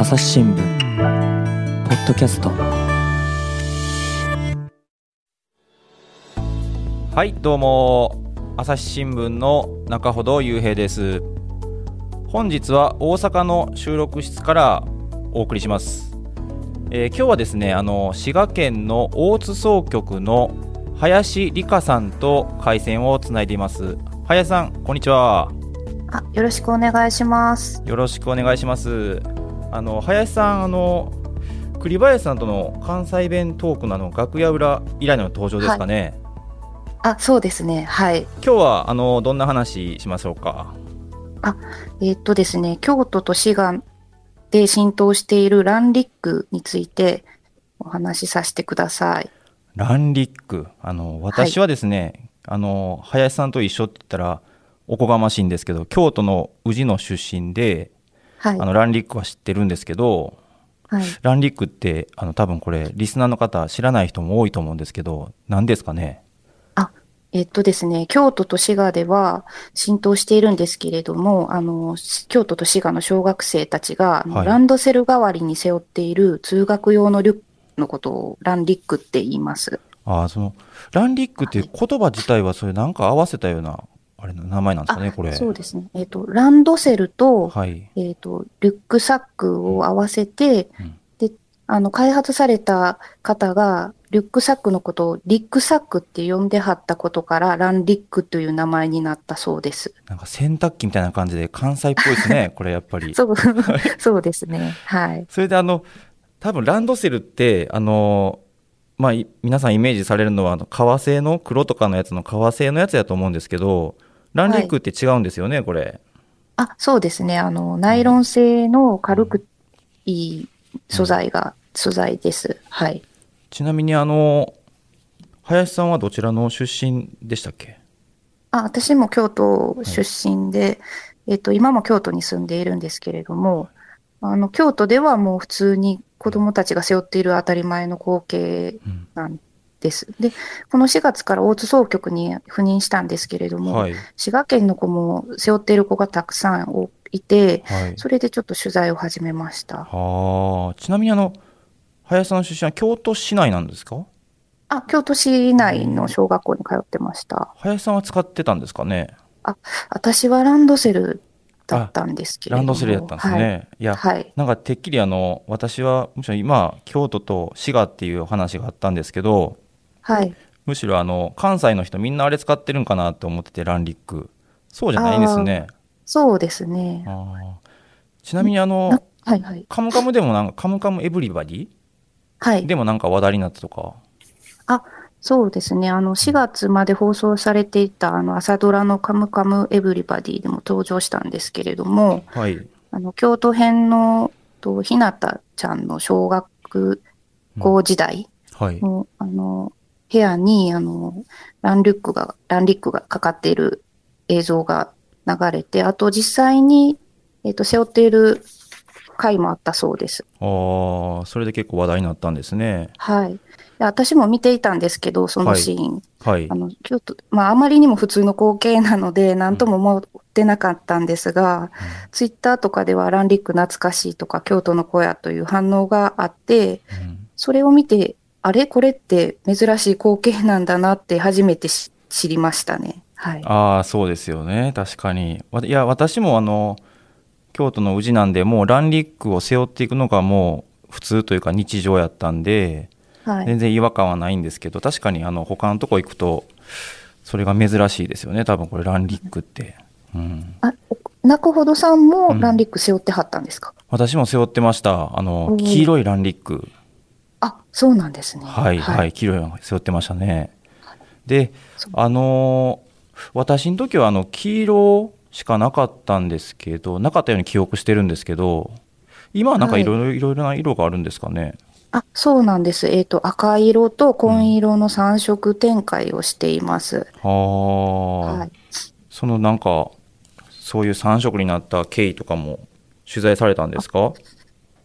朝日新聞ポッドキャスト。はいどうも。朝日新聞の中ほど雄平です。本日は大阪の収録室からお送りします、えー今日はですねあの滋賀県の大津総局の林理香さんと回線をつないでいます。林さんこんにちは。あ、よろしくお願いします。よろしくお願いしますあの林さんあの栗林さんとの関西弁トークのあの楽屋裏以来の登場ですかね、あ、そうですね。はい。今日はあのどんな話しましょうか？えーっとですね、京都と滋賀で浸透しているランリックについてお話しさせてください。ランリック？あの私はですね、あの林さんと一緒って言ったらおこがましいんですけど京都の宇治の出身で、はいあ。のランリックは知ってるんですけどはい。ランリックってあの多分これリスナーの方知らない人も多いと思うんですけど何ですかね？えーっとですね、京都と滋賀では浸透しているんですけれども、あの、京都と滋賀の小学生たちが、はいランドセル代わりに背負っている通学用のリュックのことをランリックって言います。あーそのランリックっていう言葉自体はそれなんか合わせたようなあれの名前なんですかねこれそうですね。えーっと、ランドセルと、はい、えっ、と、リュックサックを合わせて、うんで、あの、開発された方が、リュックサックのことをリックサックって呼んではったことから、ランリックという名前になったそうです。なんか洗濯機みたいな感じで関西っぽいですね これやっぱりそう、そうですね。はい。それであの多分ランドセルってあのまあい皆さんイメージされるのはあの革製の黒とかのやつの革製のやつやと思うんですけどランリックって違うんですよね、これあ、そうですね。あの、ナイロン製の軽くいい素材が、素材です。はい。ちなみにあの林さんはどちらの出身でしたっけ？あ、私も京都出身で、えっと、今も京都に住んでいるんですけれども、あの、京都ではもう普通に子供たちが背負っている当たり前の光景うんなんです。で、この4月から大津総局に赴任したんですけれども、はい滋賀県の子も背負っている子がたくさんいて、はいそれでちょっと取材を始めました。はあちなみにあの林さんの出身は京都市内なんですか？あ、京都市内の小学校に通ってました。林さんは使ってたんですかね？私はランドセルだったんですけれども。ランドセルやったんですね、い、やはい。はい。なんかてっきりあの私はむしろ今京都と滋賀っていう話があったんですけどはい。むしろあの関西の人みんなあれ使ってるんかなと思っててランリックそうじゃないんですねそうですね。ちなみにあなのはいはい。「カムカム」でもなんか「カムカムエブリバディ？はい。でもなんか話題になったとかそうですね。あの、4月まで放送されていた、あの、朝ドラのカムカムエブリバディでも登場したんですけれども、はいあの、京都編の、と、ひなたちゃんの小学校時代はいの、あの、部屋に、あの、ランリュックが、ランリックがかかっている映像が流れて、あと実際に、えっ、と、背負っている回もあったそうです。あーそれで結構話題になったんですねはい。で私も見ていたんですけど、そのシーン。はいあの、京都、まあ、あまりにも普通の光景なので、何とも思ってなかったんですが、ツイッターとかではランリック懐かしいとか、京都の小屋という反応があって、うんそれを見て、あれ？これって珍しい光景なんだなって初めてし知りましたね。はい。ああそうですよね。確かに。わいや私もあの京都の宇治なんでもうランリックを背負っていくのがもう普通というか日常やったんではい。全然違和感はないんですけど確かにあの他のとこ行くとそれが珍しいですよね。多分これランリックって、うん、あ、中ほどさんもうん。ランリック背負ってはったんですか、私も背負ってました。あの黄色いランリック。あ、そうなんですね。はいはい、黄色いの背負ってましたねであのー私の時はあの黄色しかなかったんですけどなかったように記憶してるんですけど今はなんかいろいろいろいろな色があるんですかね、あ、そうなんです。えっ、と、赤色と紺色の3色展開をしています。はあ、はい。そのなんかそういう3色になった経緯とかも取材されたんですか？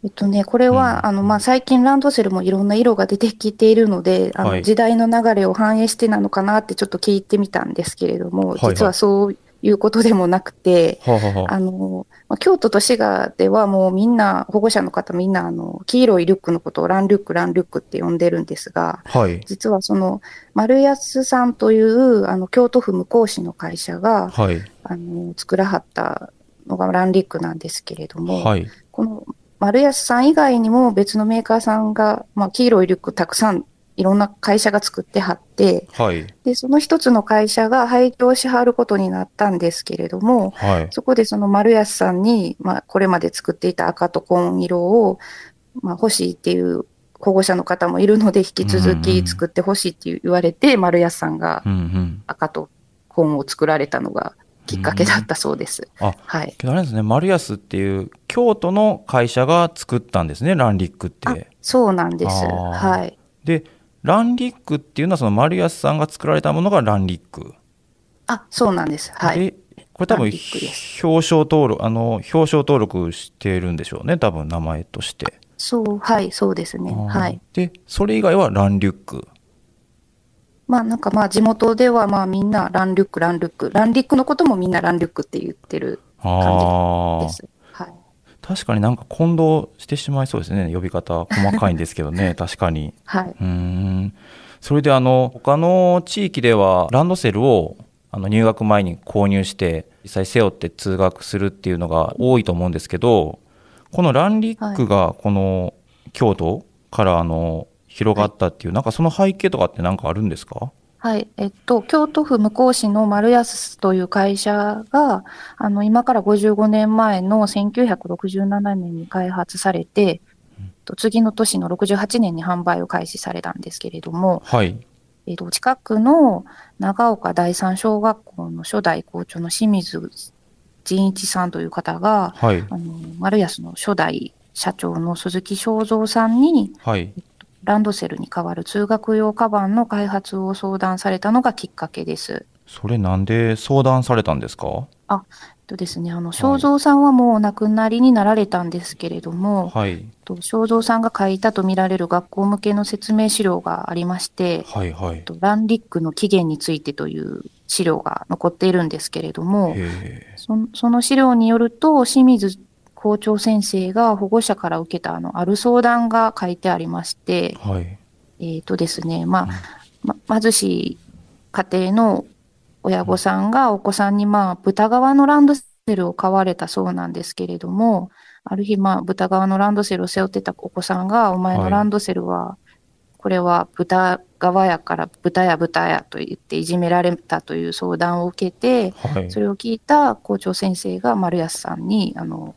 えっとね、これは、うんあの、まあ、最近ランドセルもいろんな色が出てきているので、あの、はい時代の流れを反映してなのかなってちょっと聞いてみたんですけれども、はいはい実はそういうことでもなくて、はあはあの、まあ京都と滋賀ではもうみんな、保護者の方みんな、あの、黄色いリュックのことをランリュック、ランリュックって呼んでるんですが、はい。実はその、丸安さんという、あの、京都府向こう市の会社が、はい。あの、作らはったのがランリュックなんですけれども、はい。この丸安さん以外にも別のメーカーさんが、まあ、黄色いリュックたくさんいろんな会社が作ってはって、はい。で、その一つの会社が廃業しはることになったんですけれども、はい。そこでその丸安さんに、まあ、これまで作っていた赤と紺色を、まあ、欲しいっていう保護者の方もいるので、引き続き作ってほしいって言われて、丸安さんがうんうん。赤と紺を作られたのがきっかけだったそうです。あ、はい。けどあれですね、丸安っていう京都の会社が作ったんですね、ランリックっあて。そうなんです。はい。で、ランリックっていうのはその丸安さんが作られたものがランリック。あ、そうなんです。はい。で、これ多分表彰登録、あの、表彰登録してるんでしょうね、多分名前として。そう、はい、そうですね。はい。で、それ以外はランリュック。まあなんかまあ地元ではまあみんなランリュック、ランリュック、ランリックのこともみんなランリュックって言ってるああ。です。はい。確かになんか混同してしまいそうですね、呼び方細かいんですけどね、確かに。はい。うーん。それであの、他の地域ではランドセルをあの入学前に購入して、実際背負って通学するっていうのが多いと思うんですけど、このランリックがこの京都からあの広がったっていう、なんかその背景とかってなんかあるんですか？はい。えっと、京都府向こう市の丸安という会社が、あの、今から55年前の1967年に開発されて、と次の年の68年に販売を開始されたんですけれども、はい。えっと、近くの長岡第三小学校の初代校長の清水仁一さんという方が、はい。あの、丸安の初代社長の鈴木正蔵さんに、はい。ランドセルに代わる通学用カバンの開発を相談されたのがきっかけです。それなんで相談されたんですか？えっとですね、あの、正蔵さんはもうお亡くなりになられたんですけれども、はい。と正蔵さんが書いたとみられる学校向けの説明資料がありまして、はい。はいえっ。とランリックの起源についてという資料が残っているんですけれども、その資料によると、清水校長先生が保護者から受けたあの、ある相談が書いてありまして、はい。えっ、とですね、まあ、ま、貧しい家庭の親御さんがお子さんにまあ、豚側のランドセルを買われたそうなんですけれども、ある日まあ、豚側のランドセルを背負ってたお子さんが、お前のランドセルは、これは豚側やから豚や豚やと言っていじめられたという相談を受けて、はい。それを聞いた校長先生が丸安さんに、あの、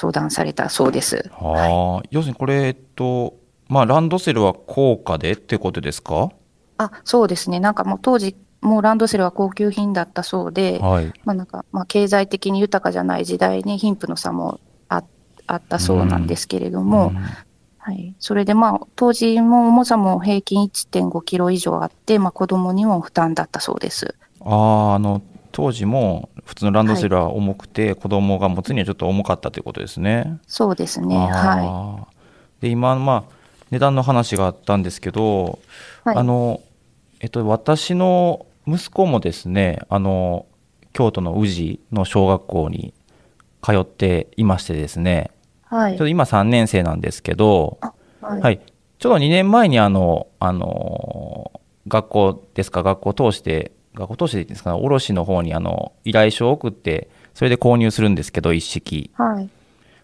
相談されたそうです。ああ、要するにこれ、えっと、まあ、ランドセルは高価でってことですか？あ、そうですね。なんかもう当時、もうランドセルは高級品だったそうで、はい。まあなんか、まあ経済的に豊かじゃない時代に貧富の差もああったそうなんですけれども、うんはい。それでまあ当時も重さも平均1.5キロ以上あって、まあ子供にも負担だったそうです。ああ、あの、当時も普通のランドセルは重くて、子供が持つにはちょっと重かったということですね。そうですね。はあーで、今、まあ、値段の話があったんですけど、い。はい。あの、えっと、私の息子もですね、あの、京都の宇治の小学校に通っていましてですね、はいちょっと今3年生なんですけど、はい。はい。ちょうど2年前にあの、あの、学校ですか、学校を通して、学校を通してでいいんですかね、卸の方にあの、依頼書を送って、それで購入するんですけど、一式。はい。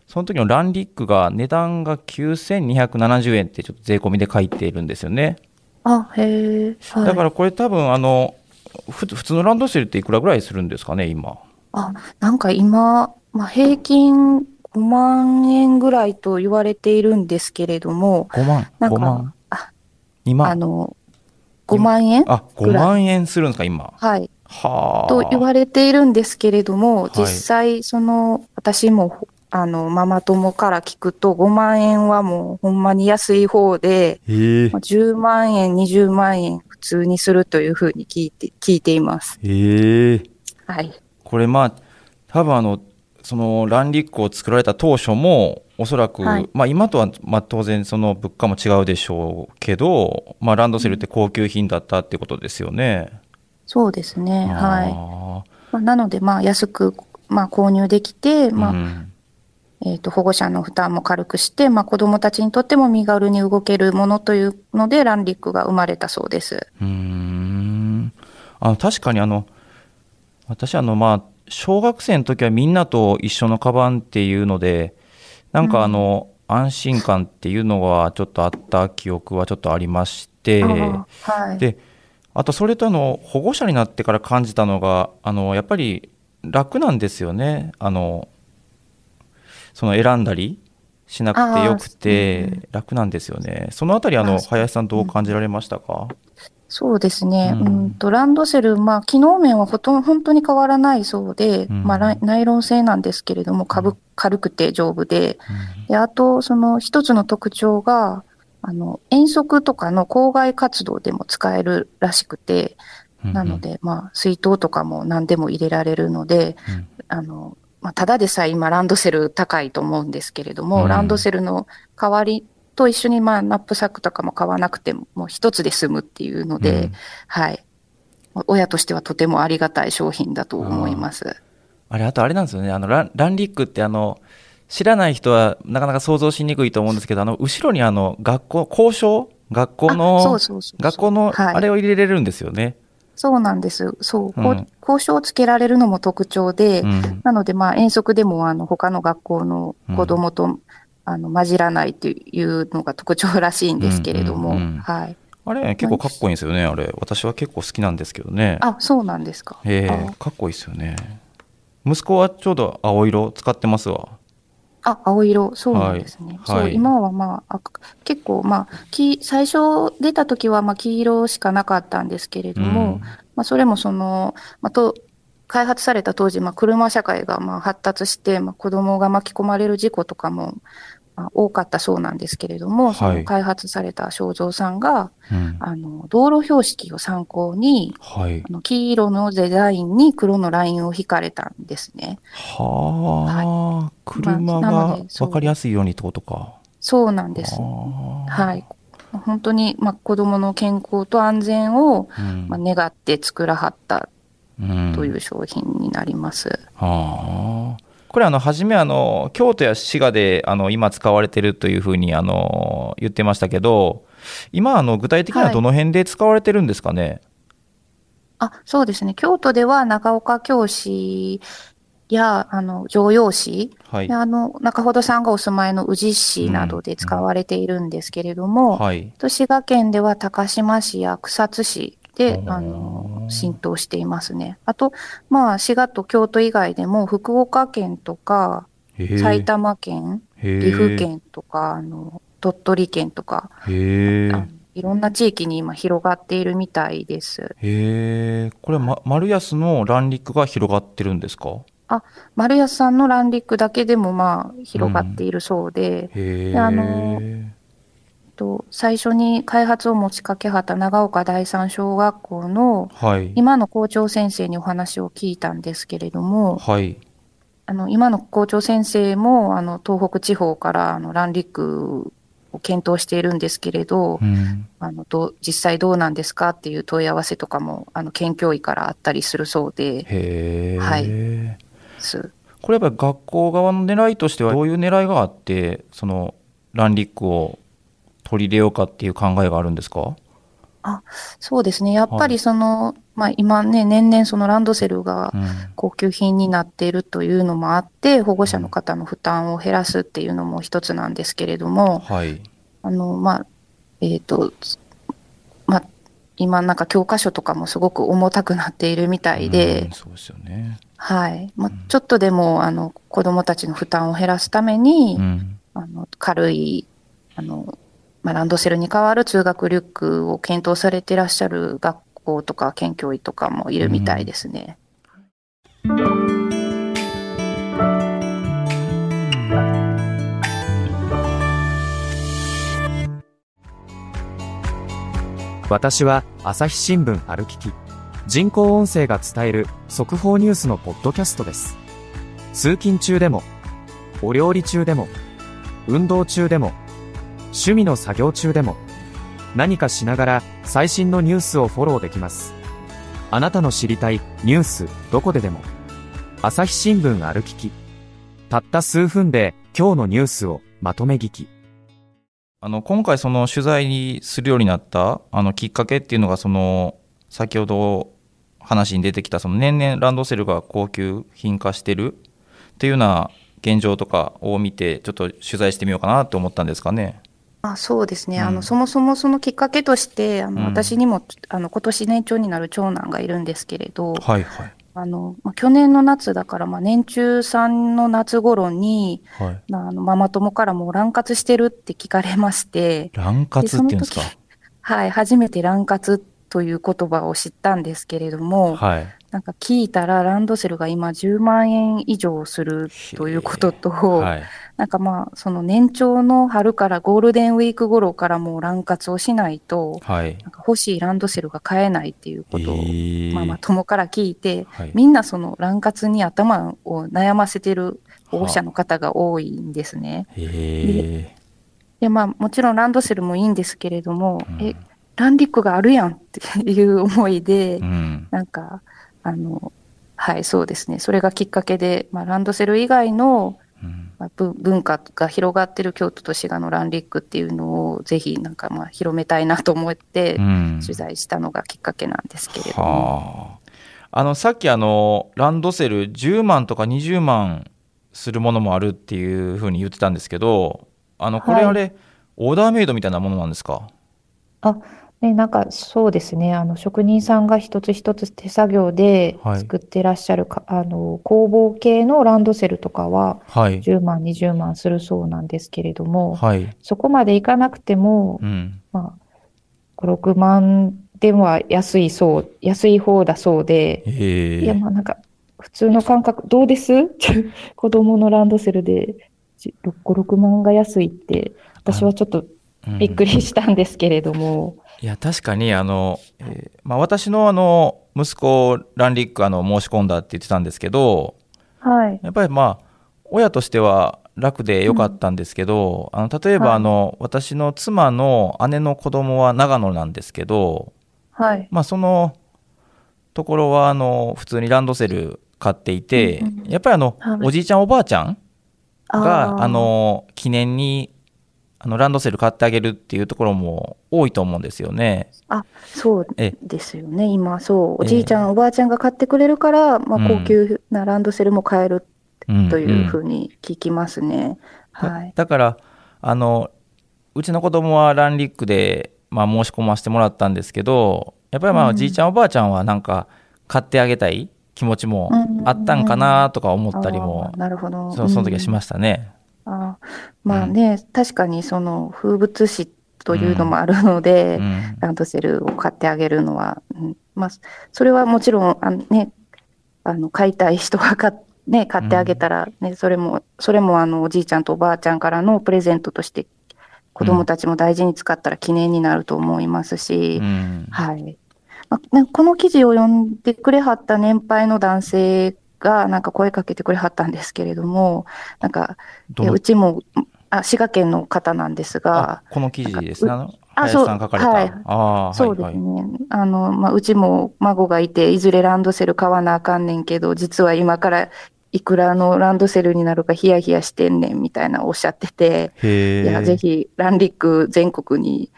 その時のランリックが値段が9270円ってちょっと税込みで書いているんですよね。あ、へえ。はい。だからこれ多分あの、ふ普通のランドセルっていくらぐらいするんですかね、今。あ、なんか今、まあ平均5万円ぐらいと言われているんですけれども、5万なん ?5 か万あ ?2 万あの、5万円あ、5万円するんですか、今？はい。はあ。と言われているんですけれども、はい実際、その、私も、あの、ママ友から聞くと、5万円はもうほんまに安い方で、へえまあ10万円、20万円普通にするというふうに聞いて、聞いています。へえはい。これまあ、多分あの、そのランリックを作られた当初も、おそらく、はいまあ今とは、まあ当然その物価も違うでしょうけど、まあランドセルって高級品だったってことですよね。そうですね。はい。あままあ、なので、まあ、安く、まあ、購入できて、まあ、うんえっ、と、保護者の負担も軽くして、まあ、子供たちにとっても身軽に動けるものというので、ランリックが生まれたそうです。うーんあの確かにあの私あのまあ小学生の時はみんなと一緒のカバンっていうのでなんかあの、安心感っていうのはちょっとあった記憶はちょっとありましてはい。であとそれとあの保護者になってから感じたのがあのやっぱり楽なんですよね。あのその選んだりしなくてよくてうんうん楽なんですよね。そのあたりあの林さんどう感じられましたか、そうですね。ううんん、と、ランドセル、まあ、機能面はほとん本当に変わらないそうで、うん。まあナイロン製なんですけれども、軽くて丈夫で、うん。で、あと、その一つの特徴が、あの、遠足とかの校外活動でも使えるらしくて、なので、まあ、水筒とかも何でも入れられるので、うん。あの、まあ、ただでさえ今ランドセル高いと思うんですけれども、うん。ランドセルの代わりと一緒にまあナップサックとかも買わなくても、もう一つで済むっていうので、うんはい。親としてはとてもありがたい商品だと思います。あれ、あとあれなんですよね。あの、ランランリックってあの、知らない人はなかなか想像しにくいと思うんですけど、あの、後ろにあの、学校、校章？学校あの、学校の、はいあれを入れれるんですよね。そうなんです。そう。こううん交渉をつけられるのも特徴で、うん。なので、まあ、遠足でも、あの、他の学校の子供と、あの、混じらないっていうのが特徴らしいんですけれども、うんうんうんはい。あれ、結構かっこいいんですよね、あれ。私は結構好きなんですけどね。あ、そうなんですか。ええかっこいいですよね。息子はちょうど青色使ってますわ。あ、青色、そうなんですね。はいはいそう、今はまあ、あ結構、まあ、き最初出た時は、まあ、黄色しかなかったんですけれども、うんまあ、それもその、まあ、と、開発された当時、まあ、車社会がまあ発達して、まあ、子供が巻き込まれる事故とかも、まあ、多かったそうなんですけれども、そはいの開発された正蔵さんが、うん。あの、道路標識を参考に、はいあ。の黄色のデザインに黒のラインを引かれたんですね。はあ、車まあなが分かりやすいようにってことか。そうなんです。あはい。本当に、まあ、子供の健康と安全を、まあ、願って作らはったうんという商品になります。はあ。これあの初めあの京都や滋賀であの今使われてるというふうにあの言ってましたけど今あの具体的にはどの辺で使われてるんですかね、あ、そうですね。京都では長岡京市や、あの、城陽市、はい。であの、中ほどさんがお住まいの宇治市などで使われているんですけれども、はい。と滋賀県では高島市や草津市であの、浸透していますね。あと、まあ、滋賀と京都以外でも、福岡県とか、埼玉県、岐阜県とか、あの、鳥取県とか、いろんな地域に今広がっているみたいです。へえこれ、ま、丸安のランリックが広がってるんですか？丸安さんのランリックだけでもまあ広がっているそうで、へえであのと最初に開発を持ちかけはった長岡第三小学校のはい。今の校長先生にお話を聞いたんですけれども、はい。あの今の校長先生もあの東北地方からあのランリックを検討しているんですけれど、うん。あのどう実際どうなんですかっていう問い合わせとかもあの県教委からあったりするそうではい。す。これやっぱり学校側の狙いとしてはどういう狙いがあってそのランリックを取り入れようかっていう考えがあるんですか？そうですね。やっぱはい。りその、まあ今ね、年々そのランドセルがうん。高級品になっているというのもあって、保護者の方の負担を減らすっていうのも一つなんですけれども、はい。あの、まあ、えっ、と、まあ、今なんか教科書とかもすごく重たくなっているみたいで、うんそうですよね。はい。まあうん、ちょっとでも、あの、子供たちの負担を減らすために、うん。あの、軽い、あの、まあ、ランドセルに代わる通学リュックを検討されていらっしゃる学校とか県教委とかもいるみたいですね。私は朝日新聞歩きき人工音声が伝える速報ニュースのポッドキャストです通勤中でもお料理中でも運動中でも趣味の作業中でも何かしながら最新のニュースをフォローできますあなたの知りたいニュースどこででも。朝日新聞ある聞き。たった数分で今日のニュースをまとめ聞き。あの今回その取材にするようになったあのきっかけっていうのがその先ほど話に出てきたその年々ランドセルが高級品化してるっていうような現状とかを見てちょっと取材してみようかなと思ったんですかね。あそうですね、うんあのそもそもそのきっかけとしてあの、うん私にもあの今年年長になる長男がいるんですけれど、はいはいあのまあ、去年の夏だから、まあ、年中さんの夏頃に、はい。まあ、あのママ友からも卵活してるって聞かれまして、卵活っていうんです時 はい、初めて卵活という言葉を知ったんですけれども、はい。なんか聞いたらランドセルが今10万円以上するということと、はい。なんかまあ、その年長の春からゴールデンウィーク頃からもう卵活をしないと、はい。なんか欲しいランドセルが買えないっていうことを、えーまあまあ友から聞いて、はい。みんなその卵活に頭を悩ませてる保護者の方が多いんですね。えで、まあもちろんランドセルもいいんですけれども、ーえ、ランリックがあるやんっていう思いで、うん。なんか、あの、はい、そうですね。それがきっかけで、まあ、ランドセル以外の、うんまあ、ぶ文化が広がってる京都と滋賀のランリックっていうのをぜひなんかまあ広めたいなと思ってうん取材したのがきっかけなんですけれども。はあ。あの、さっきあの、ランドセル10万とか20万するものもあるっていうふうに言ってたんですけど、あの、これはいあれ、オーダーメイドみたいなものなんですか？ね、なんかそうですね、あの職人さんが一つ一つ手作業ではい作ってらっしゃるか、あの工房系のランドセルとかははい。10万、20万するそうなんですけれども、はい。そこまでいかなくても、うん。まあ、5、6万では安いそう、安い方だそうで、えいや、えまあなんか、普通の感覚、どうです？子供のランドセルでじ5、6万が安いって、私はちょっとびっくりしたんですけれども、いや確かにあの、えー。まあ、私のあの息子ランリックあの申し込んだって言ってたんですけどはい。やっぱりまあ親としては楽で良かったんですけど、あの例えばはい。あの、私の妻の姉の子供は長野なんですけど、はい。まあ、そのところはあの普通にランドセル買っていて、うんうんやっぱりあの、はい。おじいちゃんおばあちゃんがー。あ、の記念にあのランドセル買ってあげるっていうところも多いと思うんですよね。そうえですよね、今、そう、おええじいちゃん、おばあちゃんが買ってくれるから、まあ、うん高級なランドセルも買えるうんというふんうに聞きますね。だはい。だからあのうちの子供はランリックで、まあ、申し込ませてもらったんですけどやっぱりまあ、うんじいちゃんおばあちゃんはなんか買ってあげたい気持ちもあったんかなとか思ったりもあー、なるほど。そその時はしまししたね。た。あーまあね、確かにその風物詩というのもあるので、うんランドセルを買ってあげるのは、うんまあ、それはもちろん、あのね、あの買いたい人が買,、ね、買ってあげたら、ねそれも、それもあのおじいちゃんとおばあちゃんからのプレゼントとして、子供たちも大事に使ったら記念になると思いますし、うんはい。まあねこの記事を読んでくれはった年配の男性が、なんか声かけてくれはったんですけれども、なんか、うちも、あ、滋賀県の方なんですがあ、この記事ですね。あ。そうはいああ、そう。ですね。あの、まあ、うちも孫がいて、いずれランドセル買わなあかんねんけど、実は今からいくらのランドセルになるかヒヤヒヤしてんねんみたいなおっしゃってて。いや、ぜひランリック全国に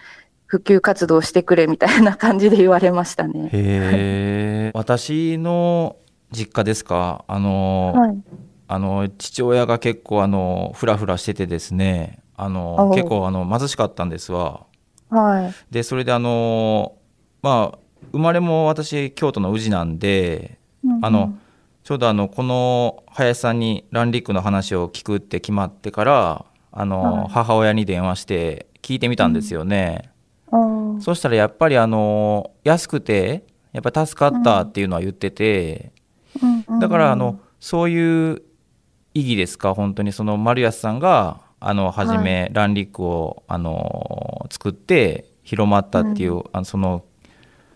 普及活動してくれみたいな感じで言われましたね。へえ。私の実家ですか？あの、はい。あの父親が結構あのフラフラしててですね。あの結構あの貧しかったんですわ。はい。でそれであのまあ生まれも私京都の宇治なんであのちょうどあのこの林さんにランリックの話を聞くって決まってからあの、はい母親に電話して聞いてみたんですよね。うん、あそしたらやっぱりあの安くてやっぱ助かったっていうのは言ってて、だからあのそういう意義ですか？本当に。その丸安さんがあの初めランリックをあの作って広まったっていう、あのその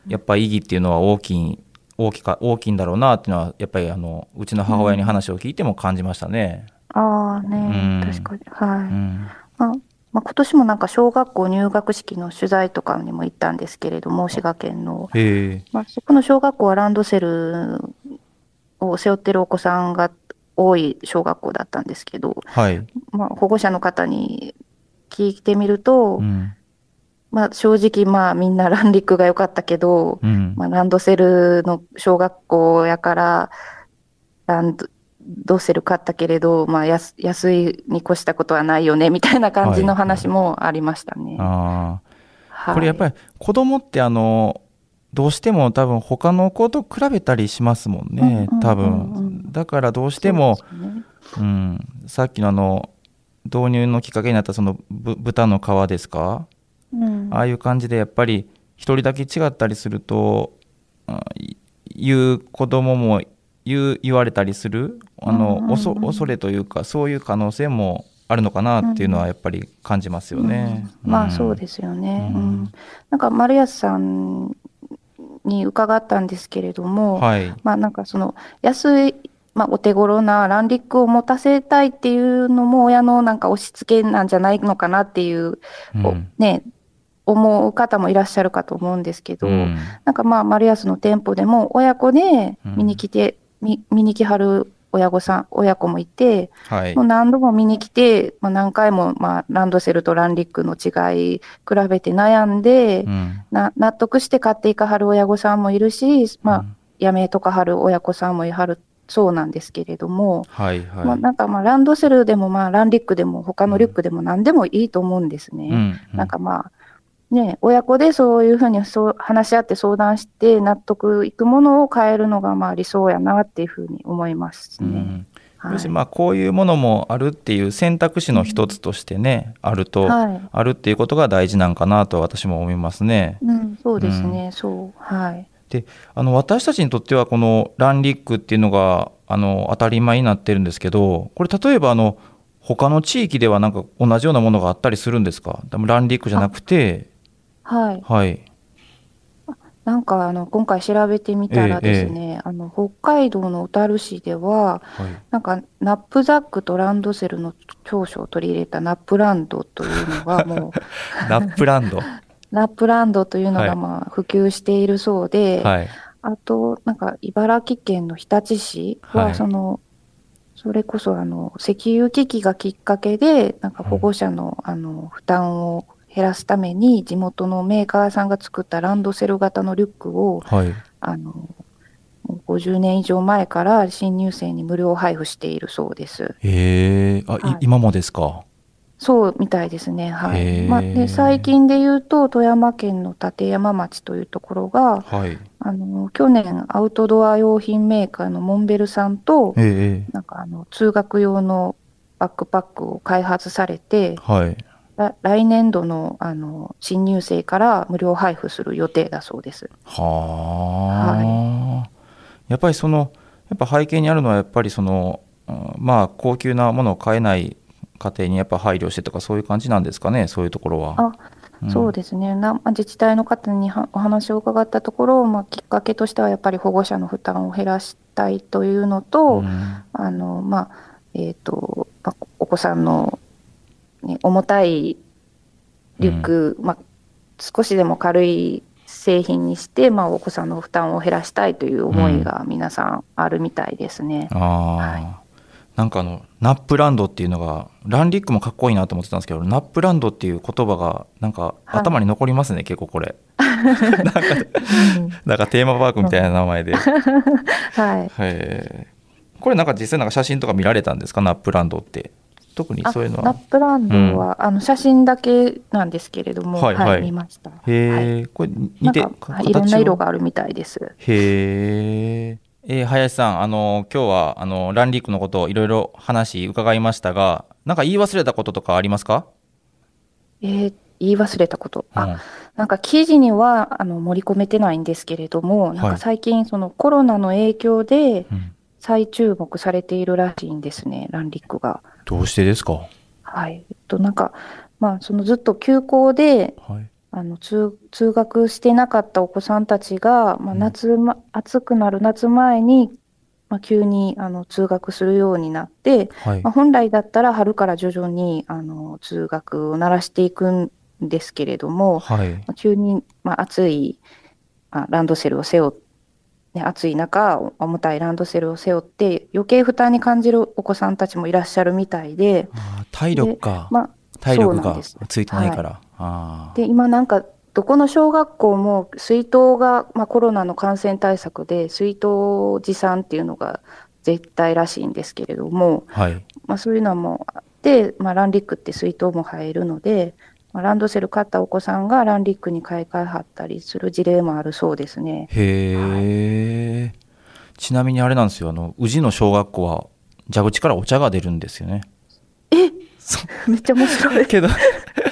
やっぱ意義っていうのは大きい大きか大きいんだろうなっていうのはやっぱりあのうちの母親に話を聞いても感じましたね。ああね、うん。確かに。はい。うん。まあまあ、今年もなんか小学校入学式の取材とかにも行ったんですけれども、滋賀県の。まあ、そこの小学校はランドセルを背負ってるお子さんが多い小学校だったんですけど、はい。まあ、保護者の方に聞いてみると、うん。まあ、正直まあみんなランリックが良かったけど、うん。まあ、ランドセルの小学校やから、ランドセル買ったけれど、まあ安、安いに越したことはないよね、みたいな感じの話もありましたね。ああ。はいこれやっぱり子供ってあの、どうしても多分他の子と比べたりしますもんねうんうんうんうん、多分。だからどうしても、ね。うん、さっきのあの、導入のきっかけになったそのぶ豚の皮ですか？うん。ああいう感じでやっぱり一人だけ違ったりすると、あい言う子供も言う言われたりするあの、恐れというかそういう可能性もあるのかなっていうのはやっぱり感じますよね。うん。まあそうですすよね。ううんん。なんか丸安さんに伺ったんですけれども、はい。まあなんかその安い、まあお手頃なランリックを持たせたいっていうのも親のなんか押し付けなんじゃないのかなっていう、おうん。ね、思う方もいらっしゃるかと思うんですけど、うん。なんかまあ丸安の店舗でも親子で見に来て、み見に来はる親御さん、親子もいて、はいもう。何度も見に来て、まあ、何回も、まあ、ランドセルとランリックの違い比べて悩んで、うんな納得して買っていかはる親御さんもいるし、まあうん、やめとかはる親子さんもいはるそうなんですけれども、はいはい。まあ、なんかまあランドセルでもまあランリックでも他のリュックでも何でもいいと思うんですね。うんうんなんかまあね、親子でそういうふうにそう話し合って相談して納得いくものを変えるのがまあ理想やなっていうふうに思いますね。うん。まあこういうものもあるっていう選択肢の一つとしてね、あると、はい。あるっていうことが大事なんかなと私も思いますね。うん、そうですね、そう、はい。であの私たちにとってはこのランリックっていうのがあの当たり前になってるんですけどこれ例えばあの他の地域ではなんか同じようなものがあったりするんですか？でもランリックじゃなくてはい。はい。なんか、あの、今回調べてみたらですね、あの、北海道の小樽市では、はい。なんか、ナップザックとランドセルの長所を取り入れたナップランドというのが、もう、ラップランド？ナップランドというのはい。が、まあ、普及しているそうで、はい。あと、なんか、茨城県の日立市は、はい。その、それこそ、あの、石油危機がきっかけで、なんか保護者の、あの、負担を減らすために、地元のメーカーさんが作ったランドセル型のリュックを、はい。あの、もう50年以上前から新入生に無料配布しているそうです。へえあ、いはい。今もですか？そうみたいですね。はい。まあ、で、最近で言うと、富山県の立山町というところが、はい。あの、去年、アウトドア用品メーカーのモンベルさんと、ええ。なんかあの、通学用のバックパックを開発されて、はい。ら来年度の、あの、新入生から無料配布する予定だそうです。はあ、やっぱりそのやっぱ背景にあるのはやっぱりその、うんまあ高級なものを買えない家庭にやっぱ配慮してとかそういう感じなんですかねそういうところは。あうんそうですね。なまあ自治体の方にはお話を伺ったところ、まあ、きっかけとしてはやっぱり保護者の負担を減らしたいというのと、うんあの、まあ、えっ、と、まあ、お子さんの、ね、重たいリュック、まあ、少しでも軽い製品にして、まあ、お子さんの負担を減らしたいという思いが皆さんあるみたいですね。ああ、はい。なんかあのナップランドっていうのがランリックもかっこいいなと思ってたんですけどナップランドっていう言葉がなんかはい頭に残りますね、結構これ。なんかなんかテーマパークみたいな名前で、はい。これなんか実際なんか写真とか見られたんですか？ナップランドって特にあそういうのはナップランドは、あの写真だけなんですけれども、はいい、ははい見ました。はいへえ、これ似ていいろんな色があるみたいです。へえ。えー林さん、あの今日はあのランリックのことをいろいろ話伺いましたが、なんか言い忘れたこととかありますか？えー言い忘れたこと。あ、うんなんか記事にはあの盛り込めてないんですけれども、なんはいか最近そのコロナの影響でうん再注目されているらしいんですね、ランリックが。どうしてですか？はい。えっと、なんか、まあ、そのずっと休校で、はい。あの、通、通学してなかったお子さんたちが、まあ、うん夏ま、暑くなる夏前に、まあ、急にあの通学するようになって、はいまあ、本来だったら春から徐々にあの通学を慣らしていくんですけれども、はいまあ急に、まあ、暑い、まあ、ランドセルを背負って、ね、暑い中、重たいランドセルを背負って、余計負担に感じるお子さんたちもいらっしゃるみたいで、あー体力か、まあ、体力がついてないから、あー。で、今なんか、どこの小学校も水筒が、まあ、コロナの感染対策で水筒持参っていうのが絶対らしいんですけれども、はい。まあ、そういうのもあって、まあ、ランリックって水筒も入るので、まあ、ランドセル買ったお子さんがランリックに買い替えはったりする事例もあるそうですね。へえ、ちなみにあれなんですよ。あの宇治の小学校は蛇口からお茶が出るんですよね。え？そめっちゃ面白い。けど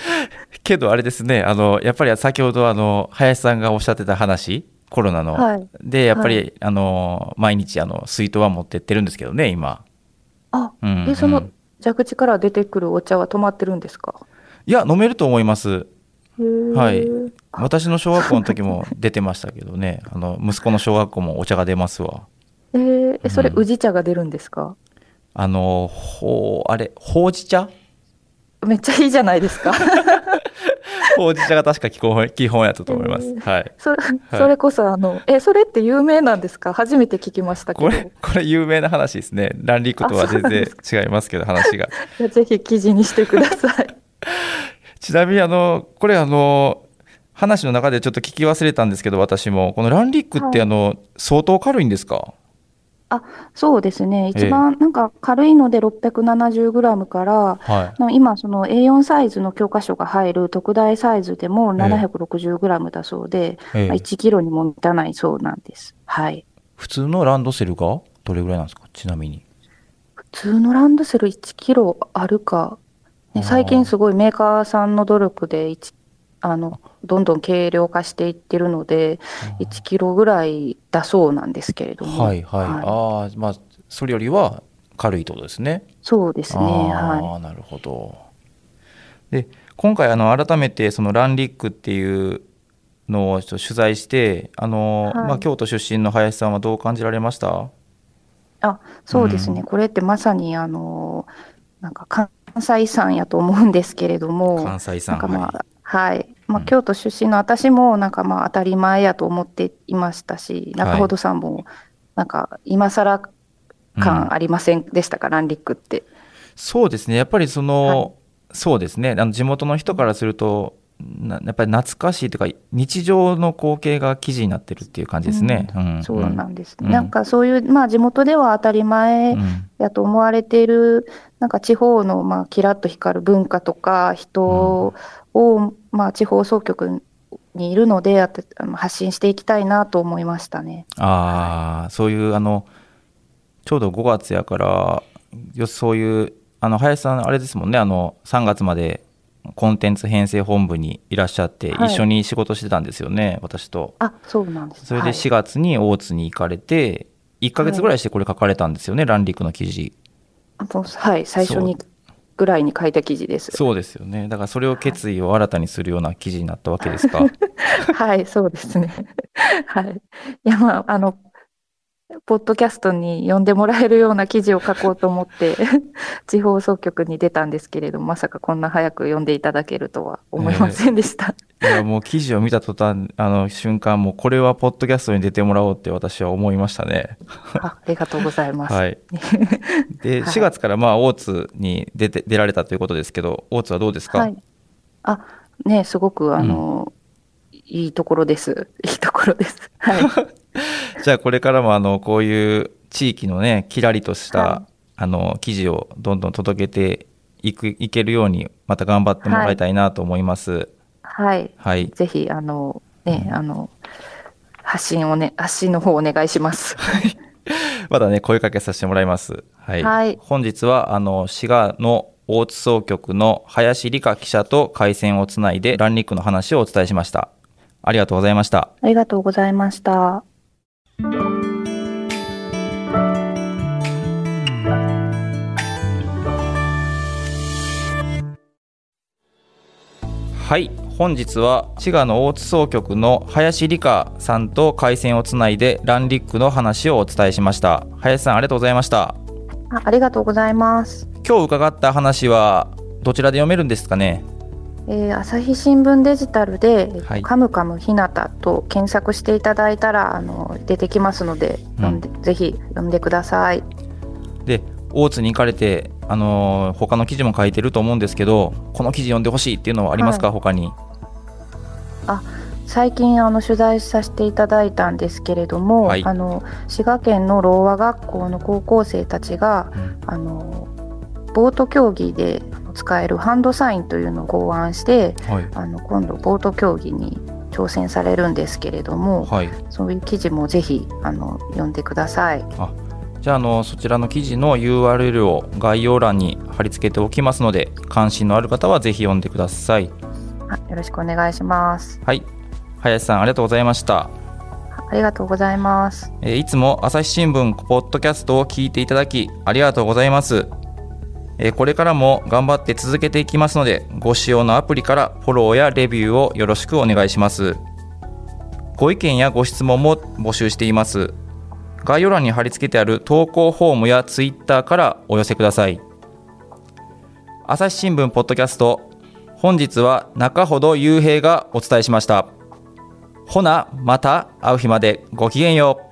けどあれですね。あのやっぱり先ほどあの林さんがおっしゃってた話コロナの、はい。でやっぱり、はあの毎日あの水筒は持ってってるんですけどね今、あ、うんえ、そのうん。蛇口から出てくるお茶は止まってるんですか？いや飲めると思います。はい。私の小学校の時も出てましたけどね。あの息子の小学校もお茶が出ますわえー。えそれうん。宇治茶が出るんですか？あのほうあれほうじ茶？めっちゃいいじゃないですか。ほうじ茶が確か基本基本やったと思います、えはい。それそれこそあの、え、それって有名なんですか？初めて聞きましたけど。これこれ有名な話ですね。ランリックとは全然違いますけど話が。ぜひ記事にしてください。ちなみにあのこれあの話の中でちょっと聞き忘れたんですけど私も。このランリックってはいあの、相当軽いんですか？そうですね。ええ。一番なんか軽いので 670g から、はい。な今その A4 サイズの教科書が入る特大サイズでもええ。760g だそうで、ええ。まあ1キロにも満たないそうなんです。はい。普通のランドセルが？どれぐらいなんですか？ちなみに。普通のランドセル1キロあるか、ね、あー。最近すごいメーカーさんの努力で1あのどんどん軽量化していってるので1キロぐらいだそうなんですけれども、はいはい、ああまあそれよりは軽いとですね。そうですねああ、はなるほど。で今回あの改めてそのランリックっていうのを取材してあの、はい。まあ、京都出身の林さんはどう感じられました？い、そうですね、うん。これってまさにあのなんか関西産やと思うんですけれども関西さなんんかまはあはい。まあ、うん。京都出身の私もなんかまあ当たり前やと思っていましたし中ほどさんもなんか今更いうん。感ありませんでしたか、ランリックって。そうですね。やっぱりその、そうですね。あの地元の人からするとなやっぱり懐かしいというか日常の光景が記事になってるっていう感じですね、うん。そうなんですね。うん。なんかそういう、まあ地元では当たり前うんやと思われている、なんか地方のまあキラッと光る文化とか人を、まあ地方総局にいるのであたあの発信していきたいなと思いましたね。ああ、そういうあのちょうど5月やからよそういうあの林さんあれですもんねあの3月までコンテンツ編成本部にいらっしゃって、はい。一緒に仕事してたんですよね私と。あ、そうなんです。それではい。4月に大津に行かれて、1ヶ月ぐらいしてこれ書かれたんですよね、ランリックの記事。はい、最初にぐらいに書いた記事です。そうですよねだからそれを決意を新たにするような記事になったわけですか はい、そうですね。はい。いや、まあ、あの、ポッドキャストに読んでもらえるような記事を書こうと思って、地方総局に出たんですけれども、まさかこんな早く読んでいただけるとは思いませんでした。いやもう記事を見た途端あの瞬間もうこれはポッドキャストに出てもらおうって私は思いましたねあありがとうございます。はい。で、はい4月からまあ大津に出て出られたということですけど、大津はどうですか？はい。あ、ね、すごく、あの、いいところです。いいところです。はい。じゃあこれからもあのこういう地域のねキラリとした、はあの記事をどんどん届けていくいけるようにまた頑張ってもらいたいなと思います。はい。はい。ぜひ、あの、ね、あの、発信をね、発信の方お願いします。まだね声かけさせてもらいます。はい。はい本日はあの滋賀の大津総局の林理香記者と回線をつないでランニックの話をお伝えしました。ありがとうございました。ありがとうございました。はい本日は滋賀の大津総局の林理香さんと回線をつないでランリックの話をお伝えしました。林さんありがとうございました。あありがとうございます。今日伺った話はどちらで読めるんですかね？えー朝日新聞デジタルで、えっとはい。カムカムひなたと検索していただいたらあの出てきますので、うん。読んでぜひ読んでください。で大津に行かれて、あのー他の記事も書いてると思うんですけどこの記事読んでほしいっていうのはありますか、は他に最近あの取材させていただいたんですけれども、はい。あの滋賀県のろう和学校の高校生たちがうん。あのボート競技で使えるハンドサインというのを考案してはい。あの今度ボート競技に挑戦されるんですけれども、はい。そういう記事もぜひあの読んでください。じゃああのそちらの記事の URL を概要欄に貼り付けておきますので関心のある方はぜひ読んでください。あよろしくお願いします。はい。林さんありがとうございました。ありがとうございます。えーいつも朝日新聞ポッドキャストを聞いていただきありがとうございます、えーこれからも頑張って続けていきますのでご使用のアプリからフォローやレビューをよろしくお願いします。ご意見やご質問も募集しています。概要欄に貼り付けてある投稿フォームやツイッターからお寄せください。朝日新聞ポッドキャスト本日は中ほど雄平がお伝えしました。ほなまた会う日までごきげんよう。